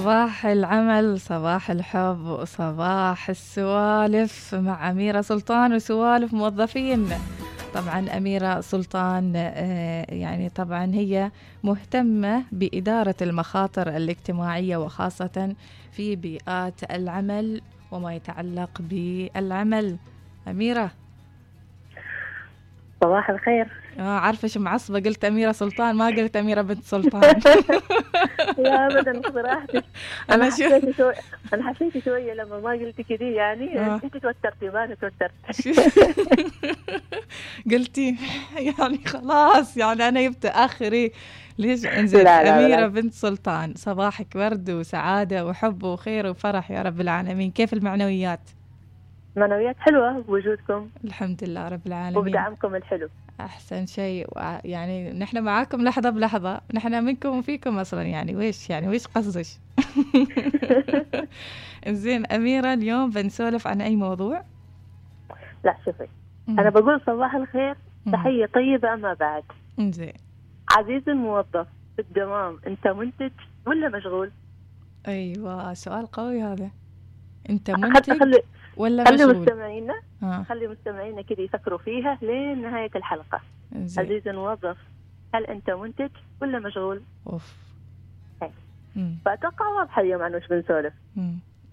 صباح العمل صباح الحب وصباح السوالف مع أميرة سلطان وسوالف موظفين. طبعا أميرة سلطان آه، يعني طبعا هي مهتمة بإدارة المخاطر الاجتماعية وخاصة في بيئات العمل وما يتعلق بالعمل. أميرة. صباح الخير. آه عارفة شو معصبة؟ قلت أميرة سلطان ما قلت أميرة بنت سلطان. لا ابدا خذ راحتك أنا أنا شو- حسيت شوي أنا حسيت شوية لما ما قلتي كذي يعني آه. أنت توترتي ما أنا توترت. قلتي يعني خلاص يعني أنا جبت آخري. ليش؟ إنزين لا، لا، أميرة لا. بنت سلطان صباحك ورد وسعادة وحب وخير وفرح يا رب العالمين. كيف المعنويات؟ معنويات حلوة بوجودكم. الحمد لله رب العالمين. وبدعمكم الحلو. أحسن شيء. يعني نحن معاكم لحظة بلحظة. نحن منكم وفيكم أصلا. يعني ويش يعني ويش قصدك؟ زين أميرة اليوم بنسولف عن أي موضوع؟ لا شوفي. أنا بقول صباح الخير. مم. تحية طيبة أما بعد. زين عزيزي الموظف في الدوام أنت منتج ولا مشغول؟ أيوة سؤال قوي هذا. أنت منتج؟ ولا خلي مشغول مستمعينا ها خلي مستمعينا كذا يفكروا فيها لين نهايه الحلقة. زين. عزيزي الموظف هل أنت منتج ولا مشغول؟ أوف. فأتوقع واضحه اليوم عن وش بنسولف.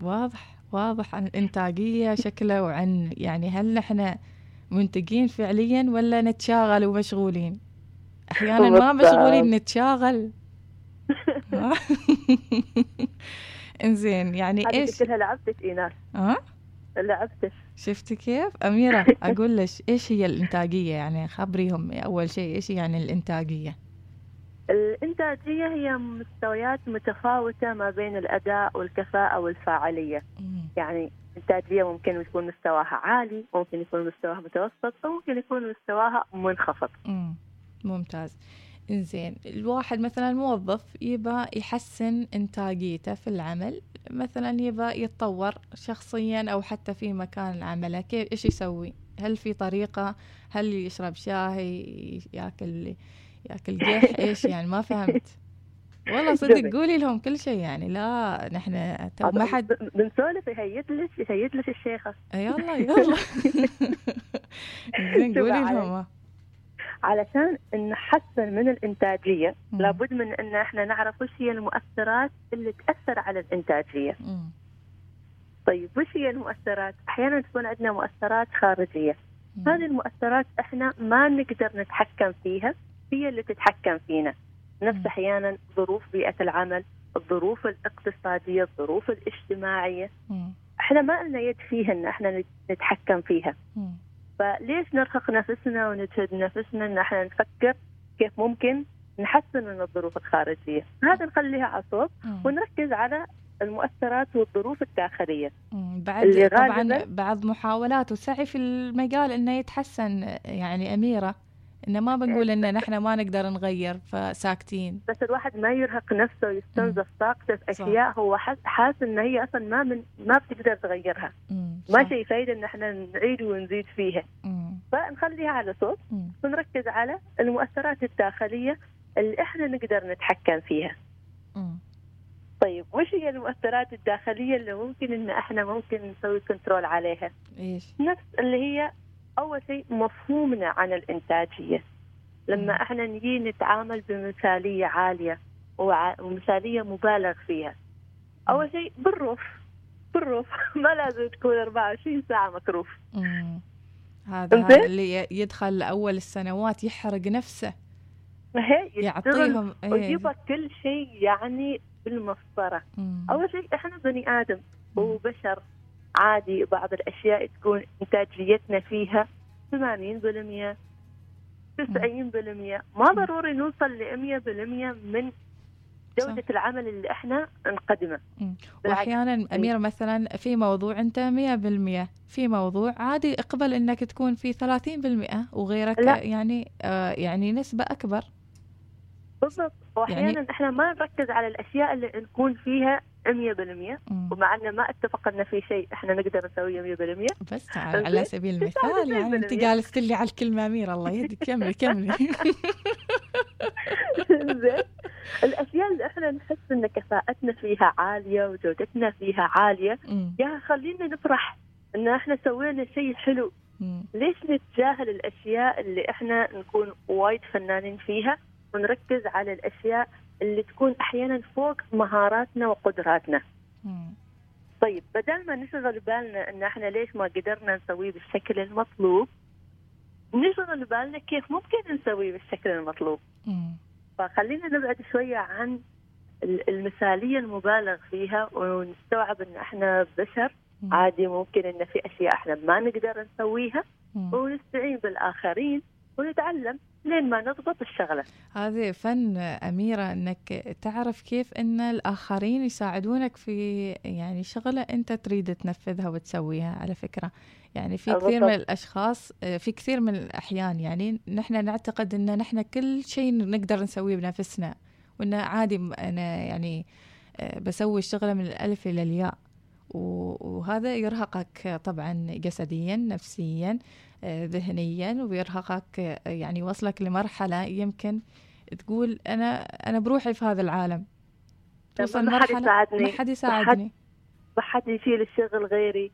واضح واضح عن الإنتاجية شكله وعن يعني هل نحن منتجين فعليا ولا نتشاغل ومشغولين؟ أحيانا ما. مشغولين نتشاغل؟ إنزين يعني هذه إيش؟ قلت لها لعبتك إيناس. ها لعبتك. شفتي كيف؟ أميرة أقول لك إيش هي الإنتاجية؟ يعني خبريهم أول شيء إيش يعني الإنتاجية؟ الإنتاجية هي مستويات متفاوتة ما بين الأداء والكفاءة والفاعلية. يعني إنتاجية ممكن يكون مستواها عالي ممكن يكون مستواها متوسط أو ممكن يكون مستواها منخفض. مم. ممتاز. إنزين الواحد مثلا موظف يبى يحسن إنتاجيته في العمل مثلا يبى يتطور شخصيا أو حتى في مكان عمله كيف إيش يسوي؟ هل في طريقة؟ هل يشرب شاي؟ ياكل ياكل قح إيش يعني؟ ما فهمت. والله صدق. قولي لهم كل شيء يعني. لا نحن ما حد بنسولف يهيت لك يهيت لك الشيخة. يلا يلا. زين قولي. لهم. علشان نحسن من الإنتاجية مم. لابد من أن إحنا نعرف وش هي المؤثرات اللي تأثر على الإنتاجية مم. طيب وش هي المؤثرات؟ أحيانا تكون عندنا مؤثرات خارجية مم. هذه المؤثرات إحنا ما نقدر نتحكم فيها هي اللي تتحكم فينا نفس. أحيانا ظروف بيئة العمل الظروف الاقتصادية الظروف الاجتماعية مم. إحنا ما لنا يد فيها ان إحنا نتحكم فيها مم. فليش نرهق نفسنا ونجهد نفسنا إن إحنا نفكر كيف ممكن نحسن من الظروف الخارجية هذا نخليها على صوب. ونركز على المؤثرات والظروف الداخلية. بعد طبعا بعض محاولات وسعي في المجال إنه يتحسن يعني أميرة إنه ما بنقول ان نحن ما نقدر نغير فساكتين بس الواحد ما يرهق نفسه ويستنزف طاقته في صح. أشياء هو حاس حاسس ان هي أصلا ما من ما بتقدر تغيرها. ما. شيء فايده إن إحنا نعيد ونزيد فيها مم. فنخليها على صوت مم. ونركز على المؤثرات الداخلية اللي إحنا نقدر نتحكم فيها مم. طيب وش هي المؤثرات الداخلية اللي ممكن إن إحنا ممكن نسوي كنترول عليها إيش نفس اللي هي أول شيء مفهومنا عن الإنتاجية. لما إحنا نجي نتعامل بمثالية عالية ومثالية مبالغ فيها. أول شيء بالروف بالروف ما لازم تكون 24 ساعة مكروف. هذا؟ هذا اللي يدخل اول السنوات يحرق نفسه. يعطيهم إيه. ويجيب كل شيء يعني بالمسطره. أول شيء إحنا بني آدم وبشر. عادي بعض الأشياء تكون إنتاجيتنا فيها 80% 90% ما ضروري نوصل ل 100% من جودة العمل اللي إحنا نقدمه. وأحيانا أميرة مثلا في موضوع أنت 100% في موضوع عادي إقبل إنك تكون في 30% وغيرك لا. يعني آه يعني نسبة أكبر. بالضبط. وأحيانا يعني- إحنا ما نركز على الأشياء اللي نكون فيها 100% مم. ومع ان ما اتفقنا في شيء إحنا نقدر نسويه 100% بس على, على سبيل المثال يعني أنت 99%. جالست لي على الكلمة أميرة الله يهديك كملي كملي زين الأشياء اللي إحنا نحس إن كفاءتنا فيها عالية وجودتنا فيها عالية. يا خلينا نفرح إن إحنا سوينا شيء حلو. ليش نتجاهل الأشياء اللي إحنا نكون وايد فنانين فيها ونركز على الأشياء اللي تكون أحيانا فوق مهاراتنا وقدراتنا مم. طيب بدل ما نشغل بالنا إن إحنا ليش ما قدرنا نسويه بالشكل المطلوب نشغل بالنا كيف ممكن نسويه بالشكل المطلوب مم. فخلينا نبعد شوية عن ال- المثالية المبالغ فيها ونستوعب إن إحنا بشر مم. عادي ممكن إن في أشياء إحنا ما نقدر نسويها. ونستعين بالآخرين ونتعلم لين ما نضبط الشغلة. هذه فن أميرة أنك تعرف كيف أن الآخرين يساعدونك في يعني شغلة أنت تريد تنفذها وتسويها على فكرة. يعني في كثير من آه، في كثير من الأحيان يعني نحن نعتقد أن نحن كل شيء نقدر نسويه بنفسنا وأن عادي أنا يعني آه، بسوي الشغلة من الألف إلى الياء. وهذا يرهقك طبعا جسديا نفسيا. ذهنيا وبيرهقك آه، يعني وصلك لمرحلة يمكن تقول أنا أنا بروحي في هذا العالم. توصل ما حد يساعدني. ما حد يساعدني. ما حد يشيل الشغل غيري.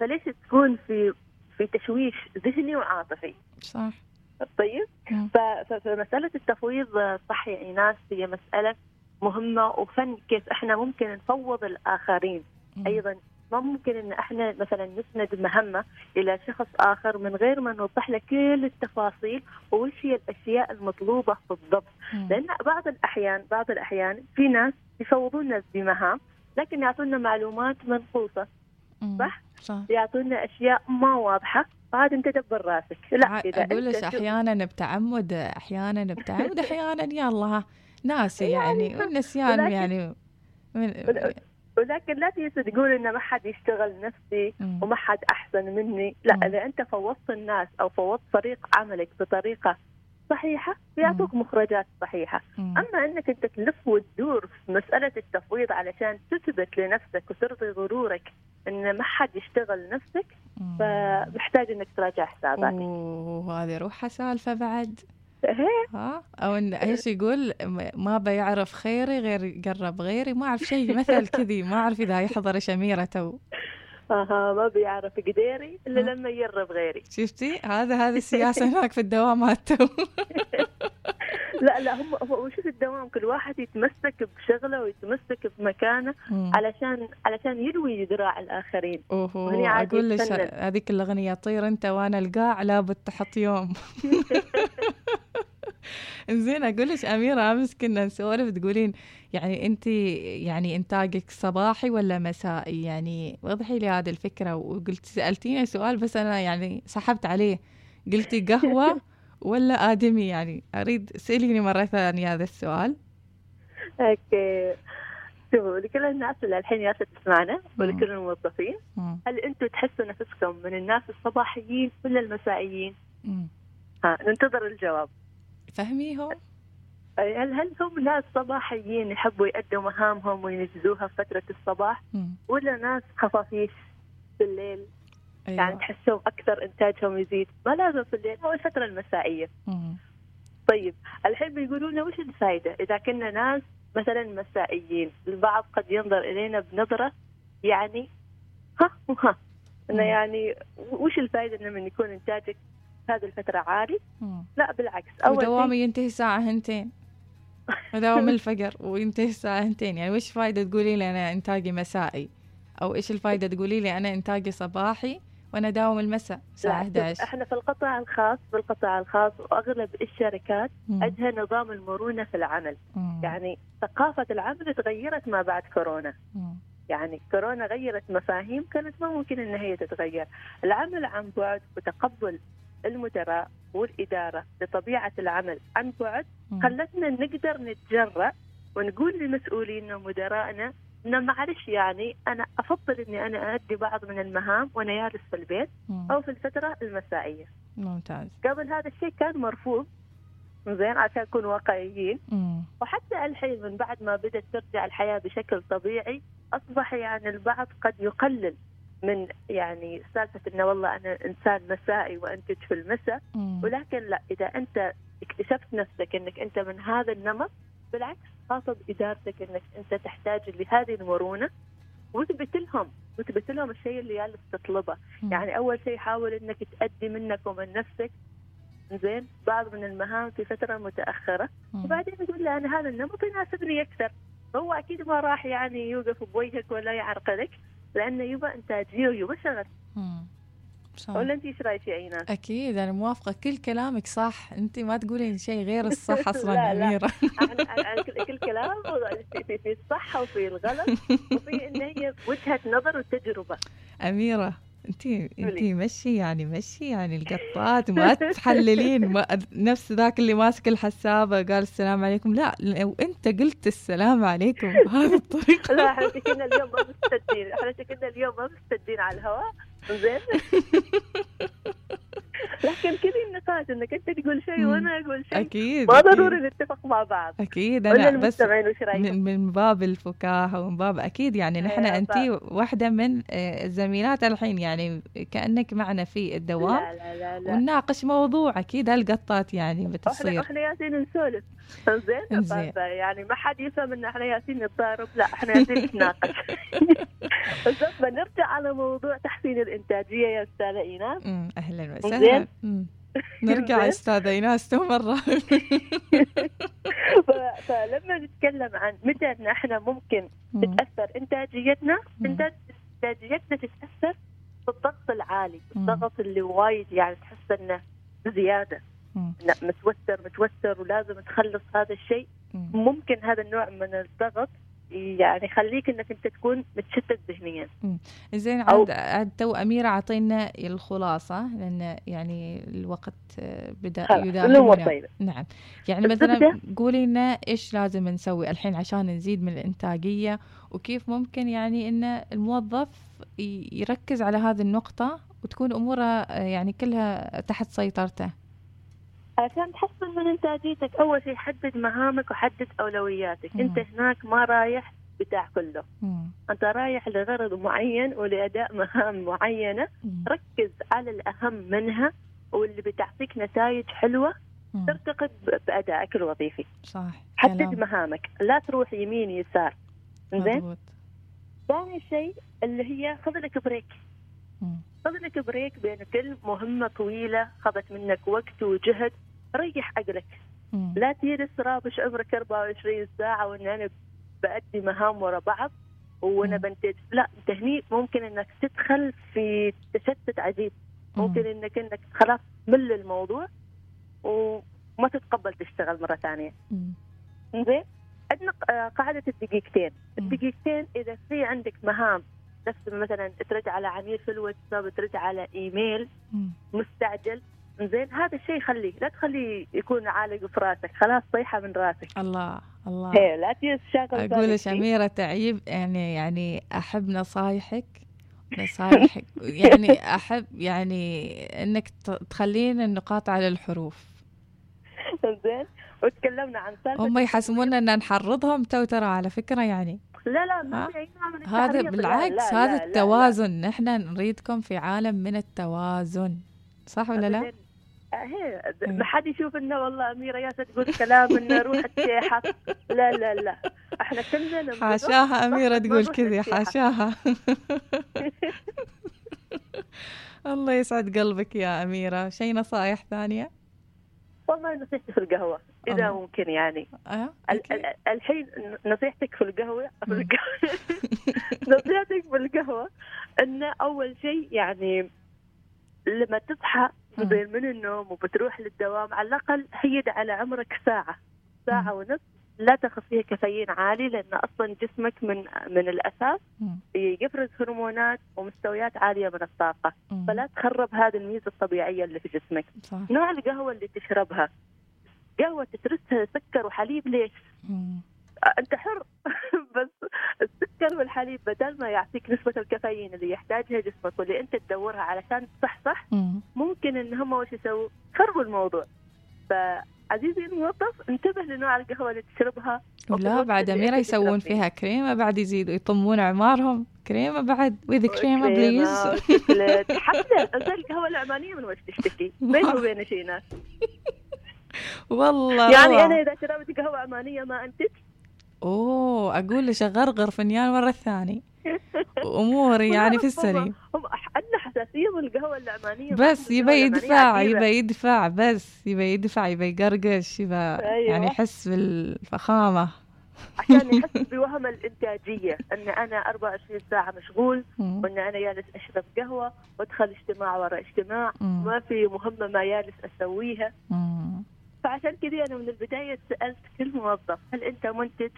فليش تكون في في تشويش ذهني وعاطفي؟ صح. طيب. مم. ف- ف- فمسألة التفويض آه، صح يا إيناس هي مسألة مهمة وفن كيف إحنا ممكن نفوض الآخرين. مم. ما ممكن إن إحنا مثلا نسند مهمة إلى شخص آخر من غير ما نوضح له كل التفاصيل وش هي الأشياء المطلوبة بالضبط. لأن بعض الاحيان بعض الأحيان في ناس يفوضونا بمهام لكن يعطونا معلومات منقوصة. صح؟ صح يعطونا أشياء ما واضحة فهذا أنت دبر راسك لا إذا أقول لك أحيانا بتعمد أحيانا بتعمد أحيانا يلا ناسي يعني يعني والنسيان يعني من ولكن لا تجي تقول إن ما حد يشتغل نفسي. وما حد أحسن مني لا مم. إذا أنت فوضت الناس أو فوضت طريق عملك بطريقة صحيحة بيعطوك مخرجات صحيحة مم. أما إنك أنت تلف وتدور في مسألة التفويض علشان تثبت لنفسك وترضي غرورك إن ما حد يشتغل نفسك. فمحتاج إنك تراجع حساباتك أوه هذه روحها سالفة بعد ها؟ أو إن إيش يقول ما بيعرف خيري غير يقرب غيري. ما أعرف شيء مثل كذي. ما أعرف إذا يحضر شميرة تو. أها ما بيعرف قديري إلا. لما يرب غيري. شفتي؟ هذا هذه السياسة هناك في الدوامات تو. لا لا هم هو في الدوام. كل واحد يتمسك بشغله ويتمسك بمكانه. علشان علشان يلوي ذراع الآخرين. اوه أقول لك. هذيك الأغنية طير أنت وأنا القاع لابد تحط يوم. زين أقول لك أميرة امس كنا نسولف تقولين يعني انت يعني إنتاجك صباحي ولا مسائي؟ يعني وضحي لي هذه الفكرة. وقلت سألتيني سؤال بس أنا يعني سحبت عليه. قلتي قهوة ولا آدمي؟ يعني أريد ساليني مرة ثانية هذا السؤال. أوكي. شوفوا لكل الناس اللي الحين جالسه تسمعنا ولكل الموظفين. هل أنتم تحسوا نفسكم من الناس الصباحيين ولا المسائيين؟ ها ننتظر الجواب. فهميهم؟ هل هل هم ناس صباحيين يحبوا يأدوا مهامهم وينجزوها في فترة الصباح؟ مم. ولا ناس خفافيش في الليل؟ يعني أيوه تحسهم أكثر إنتاجهم يزيد. ما لازم في الليل أو الفترة المسائية. مم. طيب الحين بيقولوا لنا وش الفائدة إذا كنا ناس مثلا مسائيين البعض قد ينظر إلينا بنظرة يعني ها وها إنه مم. يعني وش الفائدة إنه من يكون إنتاجك في هذه الفترة عالي مم. لا بالعكس. أول شيء ودوامي ينتهي الساعة هنتين. ودوام الفجر وينتهي الساعة هنتين. يعني وش فايدة تقولي لي أنا إنتاجي مسائي؟ أو إيش الفايدة تقولي لي أنا إنتاجي صباحي وأنا داوم المساء الساعة لا، شوف، 11 إحنا في القطاع الخاص في القطاع الخاص وأغلب الشركات. عندها نظام المرونة في العمل، مم. يعني ثقافة العمل تغيرت ما بعد كورونا، مم. يعني كورونا غيرت مفاهيم كانت ما ممكن ان هي تتغير، العمل عن بعد وتقبل المدراء والإدارة لطبيعة العمل عن بعد. خلتنا نقدر نتجرأ ونقول لمسؤولينا ومدرائنا إنه معلش يعني أنا أفضل إني أنا اؤدي بعض من المهام وأنا جالس في البيت. أو في الفترة المسائية. ممتاز قبل هذا الشيء كان مرفوض زين عشان نكون واقعيين مم. وحتى الحين من بعد ما بدأت ترجع الحياة بشكل طبيعي أصبح يعني البعض قد يقلل من يعني سالفة إنه والله أنا إنسان مسائي وأنتج في المساء. ولكن لا إذا أنت اكتشفت نفسك إنك أنت من هذا النمط بالعكس خاطب إدارتك إنك أنت تحتاج لهذه المرونة. واثبت لهم واثبت لهم الشيء اللي جالس تطلبه. يعني أول شيء حاول إنك تأدي منك ومن نفسك. زين بعض من المهام في فترة متأخرة. وبعدين يقول له أنا هذا النمط يناسبني أكثر. هو أكيد ما راح يعني يوقف بوجهك ولا يعرقلك. لأنه يبغى انتاجيه ويبغى شغل. ولا أنت إيش رأيك يا ايناس؟ أكيد أنا موافقة كل كلامك صح أنت ما تقولين شيء غير الصح أصلا لا، لا. أميرة عن عن عن كل كل كلام في, في, في الصح وفي الغلط وفي إن هي وجهة نظر وتجربة أميرة انت انت. مشي يعني مشي يعني القطات ما تحللين ما نفس ذاك اللي ماسك الحسابة قال السلام عليكم. لا لو انت قلت السلام عليكم بهذه الطريقة. لا إحنا كنا اليوم ما مستدين إحنا كنا اليوم ما مستدين على الهواء. زين. لكن كل النقاش إنك أنت تقول شيء. وأنا أقول شيء أكيد ما. ضروري نتفق مع بعض أكيد أنا بس؟ من, من باب الفكاهة ومن باب أكيد يعني نحن إيه، انت واحدة من آه، الزميلات الحين يعني كأنك معنا في الدوام لا لا لا لا ونناقش موضوع أكيد هالقطات يعني بتصير إحنا ياسين نسولف زين. ف- يعني ما حد يفهم إن إحنا ياسين نتضارب لا إحنا ياسين نتناقش بس بنرجع على موضوع تحسين الإنتاجية يا أستاذة إيناس أهلا. وسهلا. نرجع. أستاذة إيناس تو مرة فلما نتكلم عن متى إحنا ممكن. تتأثر إنتاجيتنا إنتاجيتنا تتأثر بالضغط العالي. الضغط اللي وايد يعني تحس إنه زياده. لا متوتر متوتر ولازم تخلص هذا الشيء. ممكن هذا النوع من الضغط يعني يخليك إنك أنت تكون متشتت ذهنيا. زين عاد عاد تو أميرة أعطينا الخلاصة لأن يعني الوقت آه، يداهمنا طيبة. نعم. يعني مثلا قولي لنا إيش لازم نسوي الحين عشان نزيد من الإنتاجية وكيف ممكن يعني إن الموظف يركز على هذه النقطة وتكون أموره آه، يعني كلها تحت سيطرته؟ عشان تحسن من انتاجيتك أول شيء حدد مهامك وحدد أولوياتك. مم. أنت هناك ما رايح بتاع كله. مم. أنت رايح لغرض معين ولأداء مهام معينة. مم. ركز على الأهم منها واللي بتعطيك نتائج حلوة مم. بأدائك الوظيفي. صح. حدد كلام. مهامك. لا تروح يمين يسار. زين؟ ثاني شيء اللي هي خذ لك break. مم. خذ لك break بين كل مهمة طويلة خذت منك وقت وجهد ريح عقلك. لا تجلس رابش عمرك 24 ساعة وإن أنا بأدي مهام ورا بعض وأنا. بنتج لا أنت هني ممكن إنك تدخل في تشتت عجيب ممكن إنك إنك خلاص تمل الموضوع وما تتقبل تشتغل مرة ثانية مم. زين عندنا آه، قاعدة الدقيقتين. الدقيقتين إذا في عندك مهام نفس مثلا ترد على عميل في الواتساب ترد على إيميل. مستعجل. زين هذا الشيء خليه لا تخليه يكون عالق في راسك خلاص طيحه من راسك. الله الله. هي لا أقول بالك لك. أميرة تعيب يعني يعني أحب نصايحك نصايحك. يعني أحب يعني إنك ت- تخلين النقاط على الحروف. زين وتكلمنا عن سالفة هم يحسبون أن نحرضهم تو ترى على فكرة يعني. لا لا ما؟ في أي نوع من هذا. لا، بالعكس لا، هذا لا، لا، التوازن نحن نريدكم في عالم من التوازن صح ولا لا؟ هي إيه. ما حد يشوف إنه والله أميرة ياسر تقول كلام إنه روح السياحة لا لا لا إحنا كلنا. حاشاها أميرة ما تقول كذي. حاشاها الله يسعد قلبك يا أميرة شيء نصايح ثانية؟ والله نصيحتي في القهوة إذا الله. ممكن يعني أه؟ الحين نصيحتك في القهوة في نصيحتك في القهوة إنه أول شيء يعني لما تصحى من النوم وبتروح للدوام على الأقل هيد على عمرك ساعة ساعة ونص لا تاخذ فيها كافيين عالي لأن أصلا جسمك من من الأساس. يفرز هرمونات ومستويات عالية من الطاقة. فلا تخرب هذه الميزة الطبيعية اللي في جسمك صح نوع القهوة اللي تشربها قهوة تترسها سكر وحليب ليش مم. أنت حر بس السكر والحليب بدل ما يعطيك نسبة الكافيين اللي يحتاجها جسمك واللي أنت تدورها علشان تصحصح مم. ممكن إن هم وش يسووا خربوا الموضوع فعزيزي الموظف انتبه لنوع القهوة اللي تشربها الوقت بعد أميرة يسوون. فيها كريمة بعد يزيدوا يطمون عمارهم كريمة بعد with كريمة بليز. حتى زي القهوة العمانية من وش تشتكي بيني وبين شيء ناس والله يعني. أنا إذا شربت قهوة عمانية ما أنتج أوه أقول لك غرغر فنجان مرة ثاني أموري يعني في السليم هم عندنا حساسيه من القهوة العمانيه بس القهوة يدفع يبى يدفع بس يبى يدفع يبى يقرقش يبى أيوة. يعني يحس بالفخامة عشان يحس بوهم الإنتاجية إن أنا 24 ساعة مشغول. وإن أنا جالس أشرب قهوة وأدخل اجتماع ورا اجتماع. ما في مهمة ما جالس أسويها. فعشان كذا أنا من البداية سألت كل موظف هل أنت منتج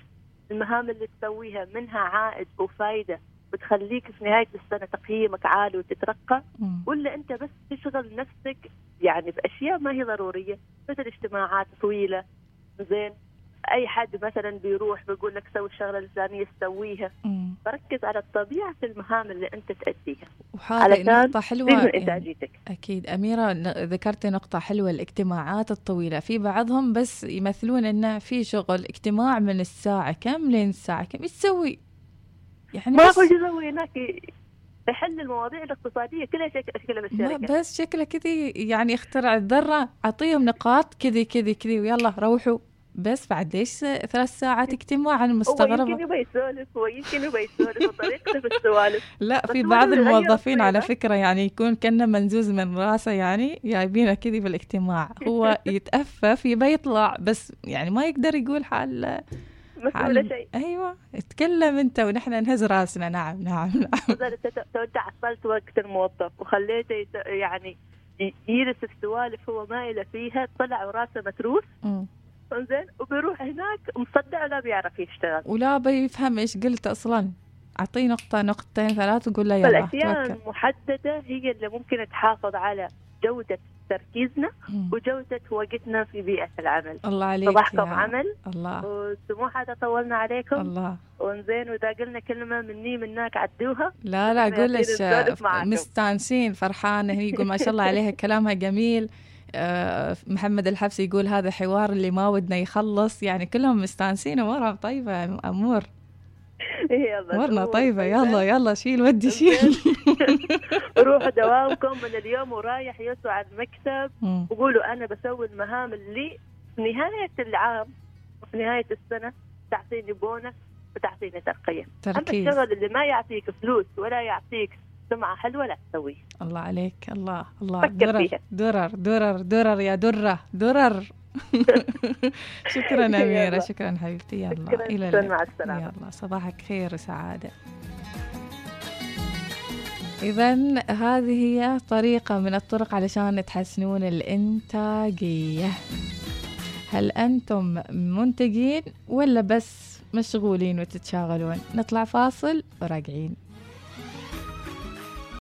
المهام اللي تسويها منها عائد وفائده بتخليك في نهاية السنة تقييمك عالي وتترقى. ولا أنت بس تشغل نفسك يعني بأشياء ما هي ضرورية مثل اجتماعات طويلة؟ زين. أي حد مثلا بيروح بيقول لك سوي الشغلة الفلانيه تسويها مم. فركز على طبيعة المهام اللي أنت تأديها. وهذه حلوة تزيد من انتاجيتك أميرة ن- ذكرتي نقطة حلوة الاجتماعات الطويلة. في بعضهم بس يمثلون أنه في شغل اجتماع من الساعة كم لين الساعة كم؟ تسوي؟ يعني ما هو يسوي هناك يحل المواضيع الاقتصادية. كلها شك- شكلها بالشركة بس شكله كذي يعني اخترع الذرة أعطيهم نقاط كذي كذي كذي ويلا روحوا. بس بعد ليش ثلاث ساعات اجتماع أنا هو مستغربة يمكن يبغى يسولف هو يمكن يبغى يسولف وطريقته في السوالف. لا في بعض الموظفين على. فكرة يعني يكون كأنه منزوز من راسه يعني جايبينه كذي في الاجتماع. هو يتأفف يبى يطلع بس يعني ما يقدر يقول حال مسؤول حال شيء. أيوه اتكلم أنت ونحن نهز راسنا. نعم نعم نعم. انت عطلت وقت الموظف وخليته يت- يعني يجلس السوالف هو ما إلى فيها طلع وراسه متروس. زين وبيروح هناك مصدع ولا بيعرف يشتغل. ولا بيفهم إيش قلت أصلا. أعطيه نقطة نقطتين ثلاث وقول له يلا فالأشياء توكل. المحددة هي اللي ممكن تحافظ على جودة تركيزنا مم. وجودة وقتنا في بيئة العمل. الله عليك صباحكم يا عمل. الله. وسموحة طولنا عليكم. الله. ونزين وإذا قلنا كلمة مني منك عدوها. لا لا أقول لك. مستانسين فرحانة هي يقول ما شاء الله عليها كلامها جميل. محمد الحبسي يقول هذا حوار اللي ما ودنا يخلص. يعني كلهم مستانسين امورها طيبة أمور. يلا أمورنا طيبة. طيبة. يلا يلا شيل ودي شيل. روحوا دوامكم من اليوم ورايح يسوع على المكتب. وقولوا أنا بسوي المهام اللي في نهاية العام وفي نهاية السنة تعطيني بونس وتعطيني ترقية. أما الشغل اللي ما يعطيك فلوس ولا يعطيك سمعة حلوة لا تسويه الله عليك. الله الله. درر. درر درر درر يا درة درر. شكرا أميرة. شكرا حبيبتي. يلا شكرا إلى شكرا اللقاء. مع السلامة. يلا صباحك خير وسعادة. إذا هذه هي طريقة من الطرق علشان تحسنون الإنتاجية. هل أنتم منتجين ولا بس مشغولين وتتشاغلون؟ نطلع فاصل وراجعين.